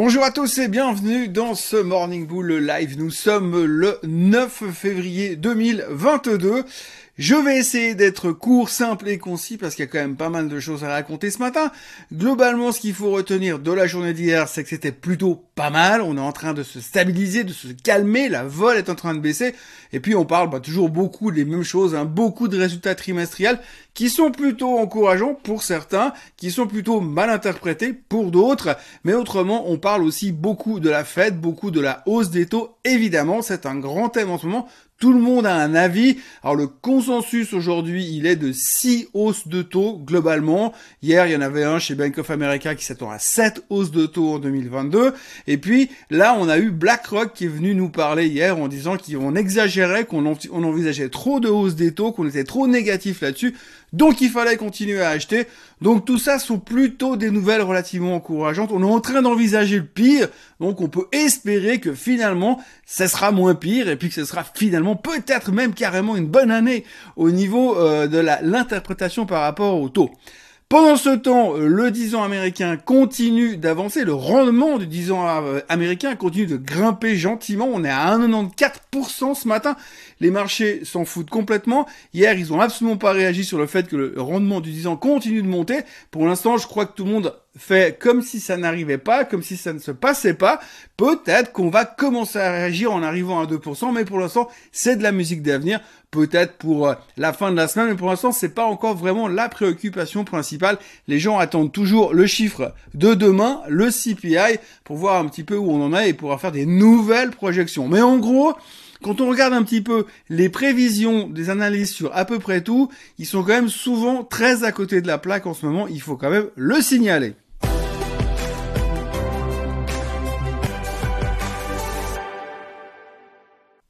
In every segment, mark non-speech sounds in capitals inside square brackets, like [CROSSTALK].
Bonjour à tous et bienvenue dans ce Morning Bull Live. Nous sommes le 9 février 2022. Je vais essayer d'être court, simple et concis parce qu'il y a quand même pas mal de choses à raconter ce matin. Globalement, ce qu'il faut retenir de la journée d'hier, c'est que c'était plutôt pas mal. On est en train de se stabiliser, de se calmer. La vol est en train de baisser. Et puis on parle bah, toujours beaucoup des mêmes choses, hein. beaucoup de résultats trimestriels qui sont plutôt encourageants pour certains, qui sont plutôt mal interprétés pour d'autres. Mais autrement, on parle aussi beaucoup de la fête, beaucoup de la hausse des taux. Évidemment, c'est un grand thème en ce moment. Tout le monde a un avis. Alors le consensus aujourd'hui, il est de 6 hausses de taux globalement. Hier, il y en avait un chez Bank of America qui s'attend à 7 hausses de taux en 2022. Et puis là, on a eu BlackRock qui est venu nous parler hier en disant qu'on exagérait, qu'on envisageait trop de hausses des taux, qu'on était trop négatif là-dessus. Donc il fallait continuer à acheter. Donc tout ça sont plutôt des nouvelles relativement encourageantes. On est en train d'envisager le pire. Donc on peut espérer que finalement, ça sera moins pire et puis que ce sera finalement peut-être même carrément une bonne année au niveau euh, de l'interprétation par rapport au taux. Pendant ce temps, le 10 ans américain continue d'avancer, le rendement du 10 ans euh, américain continue de grimper gentiment, on est à 1,94% ce matin, les marchés s'en foutent complètement, hier ils ont absolument pas réagi sur le fait que le rendement du 10 ans continue de monter, pour l'instant je crois que tout le monde fait comme si ça n'arrivait pas, comme si ça ne se passait pas, peut-être qu'on va commencer à réagir en arrivant à 2%, mais pour l'instant, c'est de la musique d'avenir, peut-être pour euh, la fin de la semaine, mais pour l'instant, c'est pas encore vraiment la préoccupation principale. Les gens attendent toujours le chiffre de demain, le CPI, pour voir un petit peu où on en est et pour faire des nouvelles projections. Mais en gros, quand on regarde un petit peu les prévisions des analystes sur à peu près tout, ils sont quand même souvent très à côté de la plaque en ce moment, il faut quand même le signaler.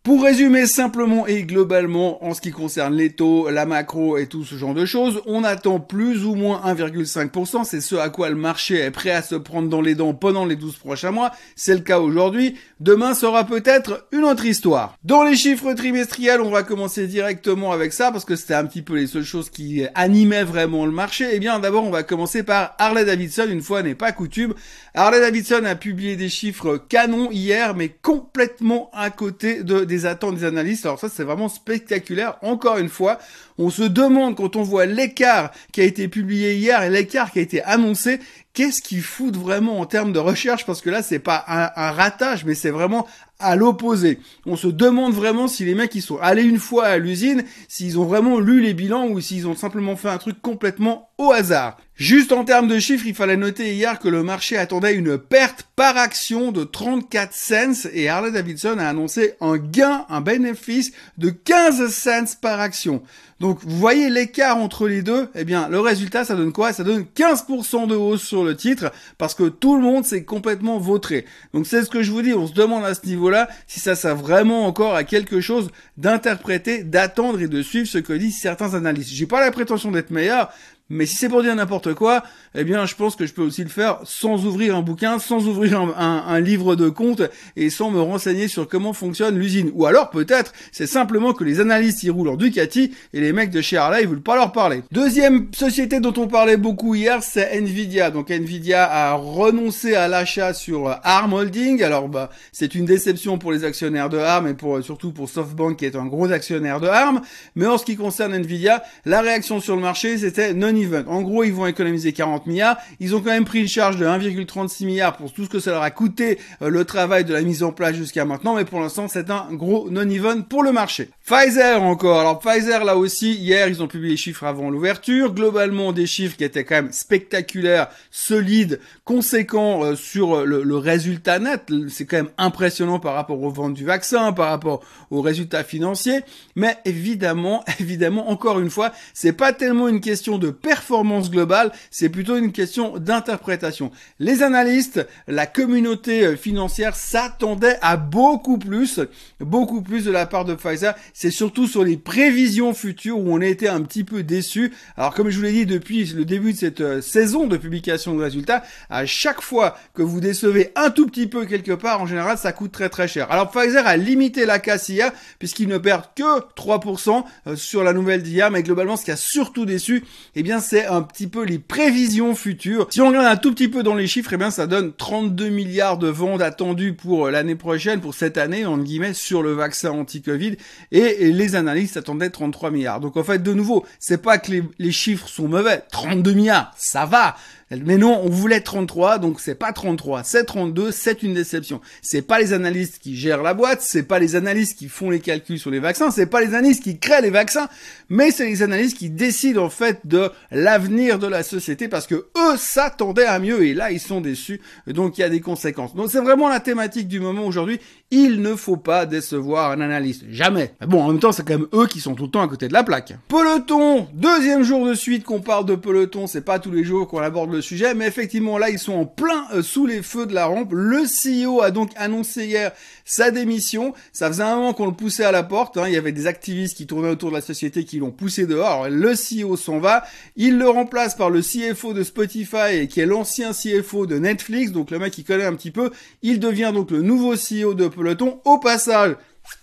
Pour résumer simplement et globalement en ce qui concerne les taux, la macro et tout ce genre de choses, on attend plus ou moins 1,5%, c'est ce à quoi le marché est prêt à se prendre dans les dents pendant les 12 prochains mois, c'est le cas aujourd'hui, demain sera peut-être une autre histoire. Dans les chiffres trimestriels, on va commencer directement avec ça parce que c'était un petit peu les seules choses qui animaient vraiment le marché. Eh bien d'abord on va commencer par Harley Davidson, une fois n'est pas coutume. Harley Davidson a publié des chiffres canons hier mais complètement à côté de, des attentes des analystes. Alors ça, c'est vraiment spectaculaire. Encore une fois, on se demande quand on voit l'écart qui a été publié hier et l'écart qui a été annoncé, qu'est-ce qu'ils foutent vraiment en termes de recherche? Parce que là, c'est pas un, un ratage, mais c'est vraiment à l'opposé. On se demande vraiment si les mecs qui sont allés une fois à l'usine, s'ils ont vraiment lu les bilans ou s'ils ont simplement fait un truc complètement au hasard. Juste en termes de chiffres, il fallait noter hier que le marché attendait une perte par action de 34 cents et Harley Davidson a annoncé un gain, un bénéfice de 15 cents par action. Donc vous voyez l'écart entre les deux, eh bien le résultat ça donne quoi? Ça donne 15% de hausse sur le titre parce que tout le monde s'est complètement vautré. Donc c'est ce que je vous dis, on se demande à ce niveau-là si ça sert vraiment encore à quelque chose d'interpréter, d'attendre et de suivre ce que disent certains analystes. J'ai pas la prétention d'être meilleur, mais si c'est pour dire n'importe quoi, eh bien, je pense que je peux aussi le faire sans ouvrir un bouquin, sans ouvrir un, livre de compte et sans me renseigner sur comment fonctionne l'usine. Ou alors, peut-être, c'est simplement que les analystes y roulent en Ducati et les mecs de chez Harley, ils veulent pas leur parler. Deuxième société dont on parlait beaucoup hier, c'est Nvidia. Donc, Nvidia a renoncé à l'achat sur ARM Holding. Alors, bah, c'est une déception pour les actionnaires de ARM et pour, surtout pour SoftBank qui est un gros actionnaire de ARM. Mais en ce qui concerne Nvidia, la réaction sur le marché, c'était non en gros, ils vont économiser 40 milliards. Ils ont quand même pris une charge de 1,36 milliards pour tout ce que ça leur a coûté euh, le travail de la mise en place jusqu'à maintenant. Mais pour l'instant, c'est un gros non-even pour le marché. Pfizer encore. Alors Pfizer, là aussi, hier, ils ont publié les chiffres avant l'ouverture. Globalement, des chiffres qui étaient quand même spectaculaires, solides, conséquents euh, sur le, le, résultat net. C'est quand même impressionnant par rapport aux ventes du vaccin, par rapport aux résultats financiers. Mais évidemment, [LAUGHS] évidemment, encore une fois, c'est pas tellement une question de performance globale, c'est plutôt une question d'interprétation. Les analystes, la communauté euh, financière s'attendait à beaucoup plus, beaucoup plus de la part de Pfizer. C'est surtout sur les prévisions futures où on a été un petit peu déçu. Alors comme je vous l'ai dit depuis le début de cette euh, saison de publication de résultats, à chaque fois que vous décevez un tout petit peu quelque part, en général, ça coûte très très cher. Alors Pfizer a limité la casse hier puisqu'ils ne perdent que 3% euh, sur la nouvelle d'hier, mais globalement, ce qui a surtout déçu, eh bien c'est un petit peu les prévisions futures. Si on regarde un tout petit peu dans les chiffres, eh bien ça donne 32 milliards de ventes attendues pour l'année prochaine, pour cette année, en guillemets, sur le vaccin anti-Covid. Et, les analystes attendaient 33 milliards. Donc en fait, de nouveau, c'est pas que les, les chiffres sont mauvais. 32 milliards, ça va. Mais non, on voulait 33, donc c'est pas 33, c'est 32, c'est une déception. C'est pas les analystes qui gèrent la boîte, c'est pas les analystes qui font les calculs sur les vaccins, c'est pas les analystes qui créent les vaccins, mais c'est les analystes qui décident en fait de l'avenir de la société parce que eux s'attendaient à mieux et là ils sont déçus, donc il y a des conséquences. Donc c'est vraiment la thématique du moment aujourd'hui. Il ne faut pas décevoir un analyste, jamais. Mais bon, en même temps, c'est quand même eux qui sont tout le temps à côté de la plaque. Peloton, deuxième jour de suite qu'on parle de peloton, c'est pas tous les jours qu'on aborde le sujet, mais effectivement là ils sont en plein euh, sous les feux de la rampe. Le CEO a donc annoncé hier sa démission. Ça faisait un moment qu'on le poussait à la porte. Hein. Il y avait des activistes qui tournaient autour de la société qui l'ont poussé dehors. Le CEO s'en va. Il le remplace par le CFO de Spotify qui est l'ancien CFO de Netflix. Donc le mec qui connaît un petit peu. Il devient donc le nouveau CEO de Peloton. Au passage,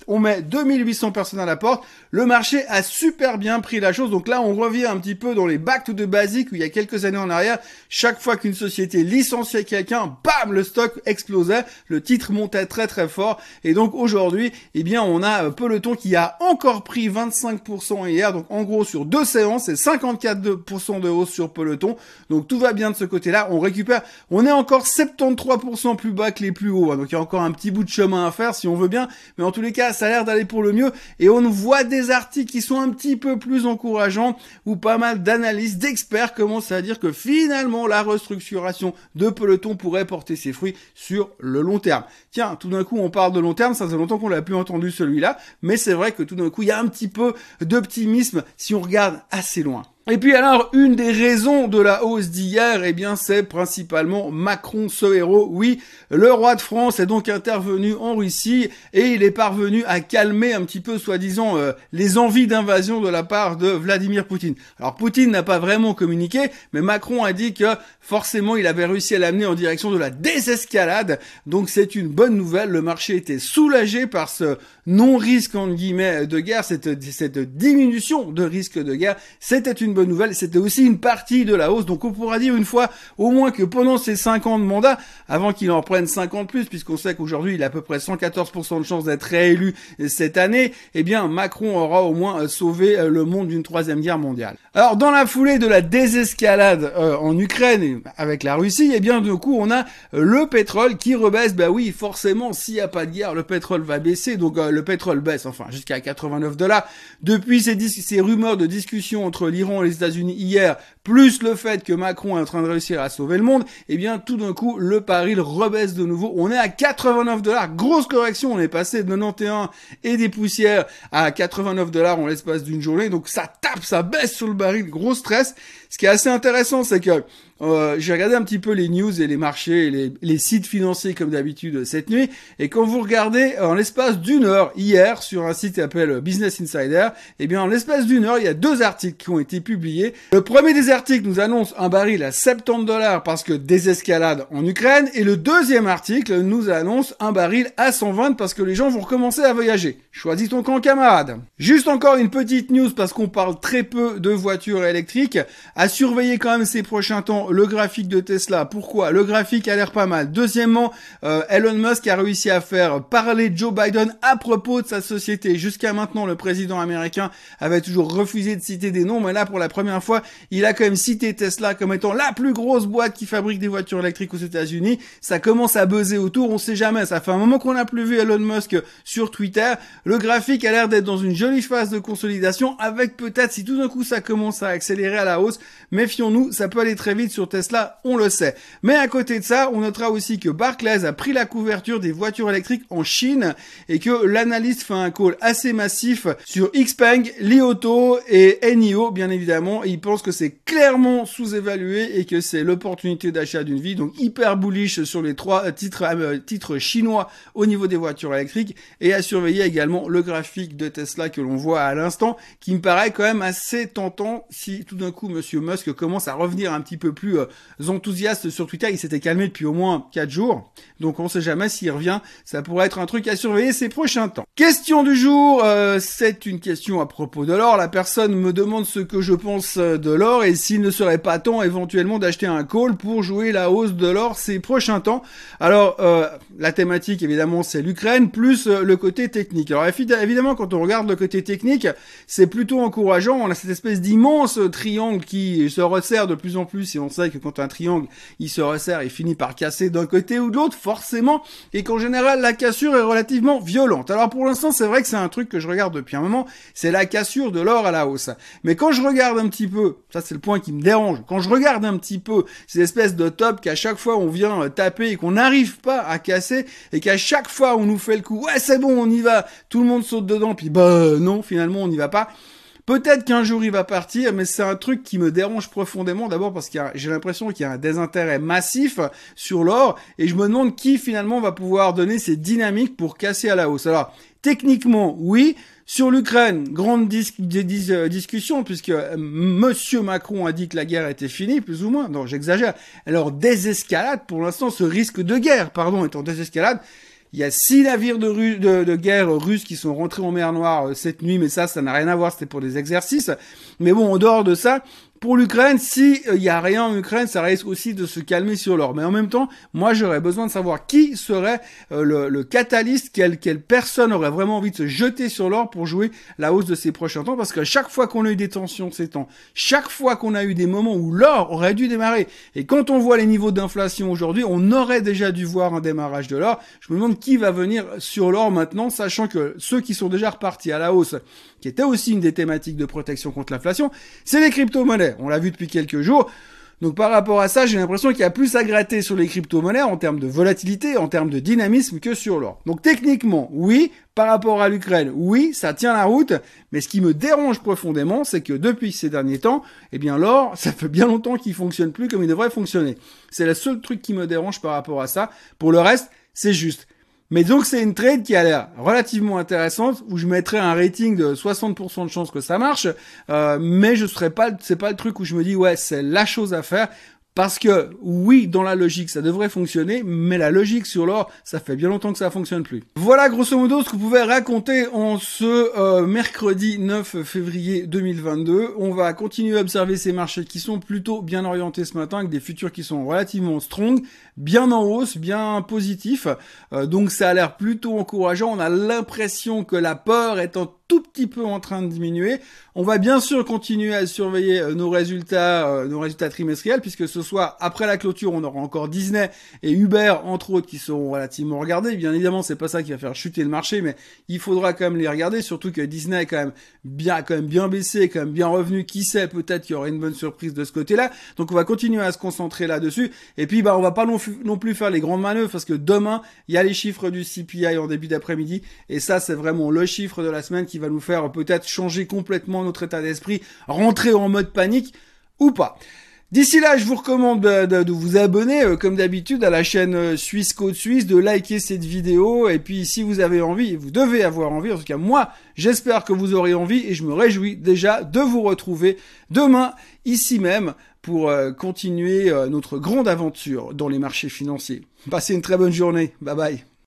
on met 2800 personnes à la porte. Le marché a super bien pris la chose. Donc là, on revient un petit peu dans les bacs de basique où il y a quelques années en arrière, chaque fois qu'une société licenciait quelqu'un, bam, le stock explosait, le titre montait très très fort. Et donc aujourd'hui, eh bien, on a Peloton qui a encore pris 25% hier. Donc en gros, sur deux séances, c'est 54% de hausse sur Peloton. Donc tout va bien de ce côté-là. On récupère, on est encore 73% plus bas que les plus hauts. Hein. Donc il y a encore un petit bout de chemin à faire si on veut bien. Mais en tous les cas, ça a l'air d'aller pour le mieux. Et on voit des articles qui sont un petit peu plus encourageants, où pas mal d'analystes, d'experts commencent à dire que finalement, la restructuration de peloton pourrait porter ses fruits sur le long terme. Tiens, tout d'un coup, on parle de long terme, ça fait longtemps qu'on l'a plus entendu celui-là, mais c'est vrai que tout d'un coup, il y a un petit peu d'optimisme si on regarde assez loin. Et puis alors, une des raisons de la hausse d'hier, eh bien, c'est principalement Macron, ce héros. Oui, le roi de France est donc intervenu en Russie et il est parvenu à calmer un petit peu, soi-disant, euh, les envies d'invasion de la part de Vladimir Poutine. Alors, Poutine n'a pas vraiment communiqué, mais Macron a dit que forcément, il avait réussi à l'amener en direction de la désescalade. Donc, c'est une bonne nouvelle. Le marché était soulagé par ce non-risque, en guillemets, de guerre, cette, cette diminution de risque de guerre. C'était une bonne nouvelle. C'était aussi une partie de la hausse. Donc on pourra dire une fois au moins que pendant ces 5 ans de mandat, avant qu'il en prenne 50 plus, puisqu'on sait qu'aujourd'hui il a à peu près 114% de chances d'être réélu cette année, eh bien Macron aura au moins sauvé euh, le monde d'une troisième guerre mondiale. Alors dans la foulée de la désescalade euh, en Ukraine avec la Russie, eh bien du coup on a euh, le pétrole qui rebaisse. Bah oui, forcément, s'il n'y a pas de guerre, le pétrole va baisser. Donc le pétrole baisse, enfin jusqu'à 89 dollars. Depuis ces, rumeurs de discussion entre l'Iran les États-Unis hier, plus le fait que Macron est en train de réussir à sauver le monde, eh bien tout d'un coup le pari rebaisse de nouveau. On est à 89 dollars, grosse correction. On est passé de 91 et des poussières à 89 dollars en l'espace d'une journée. Donc ça tape, ça baisse sur le baril, gros stress. Ce qui est assez intéressant, c'est que euh, j'ai regardé un petit peu les news et les marchés et les, sites financiers comme d'habitude cette nuit. Et quand vous regardez en l'espace d'une heure hier sur un site qui s'appelle Business Insider, eh bien en l'espace d'une heure, il y a deux articles qui ont été publiés. Le premier des articles nous annonce un baril à 70 dollars parce que désescalade en Ukraine. Et le deuxième article nous annonce un baril à 120 parce que les gens vont recommencer à voyager. Choisis ton camp camarade. Juste encore une petite news parce qu'on parle très peu de voitures électriques. À surveiller quand même ces prochains temps le graphique de Tesla. Pourquoi? Le graphique a l'air pas mal. Deuxièmement, euh, Elon Musk a réussi à faire parler Joe Biden à propos de sa société. Jusqu'à maintenant, le président américain avait toujours refusé de citer des noms, mais là, pour la première fois, il a quand même cité Tesla comme étant la plus grosse boîte qui fabrique des voitures électriques aux États-Unis. Ça commence à buzzer autour, on sait jamais. Ça fait un moment qu'on n'a plus vu Elon Musk sur Twitter. Le graphique a l'air d'être dans une jolie phase de consolidation, avec peut-être, si tout d'un coup ça commence à accélérer à la hausse, méfions-nous, ça peut aller très vite sur Tesla, on le sait. Mais à côté de ça, on notera aussi que Barclays a pris la couverture des voitures électriques en Chine et que l'analyste fait un call assez massif sur Xpeng, Li Auto et NIO, bien évidemment. il pense que c'est clairement sous-évalué et que c'est l'opportunité d'achat d'une vie. Donc hyper bullish sur les trois titres, euh, titres chinois au niveau des voitures électriques et à surveiller également le graphique de Tesla que l'on voit à l'instant qui me paraît quand même assez tentant si tout d'un coup monsieur Musk commence à revenir un petit peu plus euh, enthousiaste sur Twitter. Il s'était calmé depuis au moins 4 jours. Donc on sait jamais s'il revient. Ça pourrait être un truc à surveiller ces prochains temps. Question du jour. Euh, c'est une question à propos de l'or. La personne me demande ce que je pense de l'or et s'il ne serait pas temps éventuellement d'acheter un call pour jouer la hausse de l'or ces prochains temps. Alors la thématique évidemment c'est l'Ukraine plus le côté technique. Alors évidemment quand on regarde le côté technique, c'est plutôt encourageant. On a cette espèce d'immense triangle qui se resserre de plus en plus et on sait que quand un triangle il se resserre, il finit par casser d'un côté ou de l'autre forcément et qu'en général la cassure est relativement violente. Alors pour l'instant c'est vrai que c'est un truc que je regarde depuis un moment, c'est la cassure de l'or à la hausse. Mais quand je regarde un petit peu, ça c'est le qui me dérange, quand je regarde un petit peu ces espèces de top qu'à chaque fois on vient taper et qu'on n'arrive pas à casser et qu'à chaque fois on nous fait le coup, ouais c'est bon on y va, tout le monde saute dedans puis bah non finalement on n'y va pas. Peut-être qu'un jour il va partir, mais c'est un truc qui me dérange profondément. D'abord parce que j'ai l'impression qu'il y a un désintérêt massif sur l'or, et je me demande qui finalement va pouvoir donner ces dynamiques pour casser à la hausse. Alors techniquement, oui. Sur l'Ukraine, grande euh, discussion puisque euh, Monsieur Macron a dit que la guerre était finie, plus ou moins. Non, j'exagère. Alors désescalade, pour l'instant, ce risque de guerre, pardon, est en désescalade. Il y a six navires de, guerre russes qui sont rentrés en mer Noire euh, cette nuit, mais ça, ça n'a rien à voir, c'était pour des exercices. Mais bon, en dehors de ça, pour l'Ukraine, si il euh, y a rien en Ukraine, ça risque aussi de se calmer sur l'or. Mais en même temps, moi, j'aurais besoin de savoir qui serait euh, le, le, catalyste, quelle, quelle personne aurait vraiment envie de se jeter sur l'or pour jouer la hausse de ces prochains temps. Parce que chaque fois qu'on a eu des tensions ces temps, chaque fois qu'on a eu des moments où l'or aurait dû démarrer, et quand on voit les niveaux d'inflation aujourd'hui, on aurait déjà dû voir un démarrage de l'or. Je me demande qui va venir sur l'or maintenant, sachant que ceux qui sont déjà repartis à la hausse, qui était aussi une des thématiques de protection contre l'inflation, c'est les crypto-monnaies. On l'a vu depuis quelques jours. Donc par rapport à ça, j'ai l'impression qu'il y a plus à gratter sur les crypto-monnaies en termes de volatilité, en termes de dynamisme que sur l'or. Donc techniquement, oui, par rapport à l'Ukraine, oui, ça tient la route, mais ce qui me dérange profondément, c'est que depuis ces derniers temps, eh bien l'or, [LAUGHS] ça fait bien longtemps qu'il fonctionne plus comme il devrait fonctionner. C'est le seul truc qui me dérange par rapport à ça. Pour le reste, c'est juste. Mais donc c'est une trade qui a l'air relativement intéressante où je mettrais un rating de 60% de chance que ça marche, euh, mais je serais pas, c'est pas le truc où je me dis ouais c'est la chose à faire. Parce que oui, dans la logique, ça devrait fonctionner, mais la logique sur l'or, ça fait bien longtemps que ça fonctionne plus. Voilà grosso modo ce que vous pouvez raconter en ce euh, mercredi 9 février 2022. On va continuer à observer ces marchés qui sont plutôt bien orientés ce matin, avec des futurs qui sont relativement strong, bien en hausse, bien positifs. Euh, donc ça a l'air plutôt encourageant. On a l'impression que la peur est en tout petit peu en train de diminuer. On va bien sûr continuer à surveiller euh, nos résultats, euh, nos résultats trimestriels, puisque ce soit après la clôture, on aura encore Disney et Uber entre autres qui seront relativement regardés. Bien évidemment, c'est pas ça qui va faire chuter le marché, mais il faudra quand même les regarder, surtout que Disney est quand même bien, quand même bien baissé, quand même bien revenu. Qui sait, peut-être qu'il y aura une bonne surprise de ce côté-là. Donc on va continuer à se concentrer là-dessus. Et puis bah on va pas non, non plus faire les grandes manœuvres parce que demain il y a les chiffres du CPI en début d'après-midi et ça c'est vraiment le chiffre de la semaine qui qui va nous faire peut-être changer complètement notre état d'esprit, rentrer en mode panique ou pas. D'ici là, je vous recommande de, vous abonner, euh, comme d'habitude, à la chaîne euh, Suisse Côte Suisse, de liker cette vidéo, et puis si vous avez envie, vous devez avoir envie, en tout cas moi, j'espère que vous aurez envie, et je me réjouis déjà de vous retrouver demain, ici même, pour euh, continuer notre grande aventure dans les marchés financiers. Passez une très bonne journée, bye bye.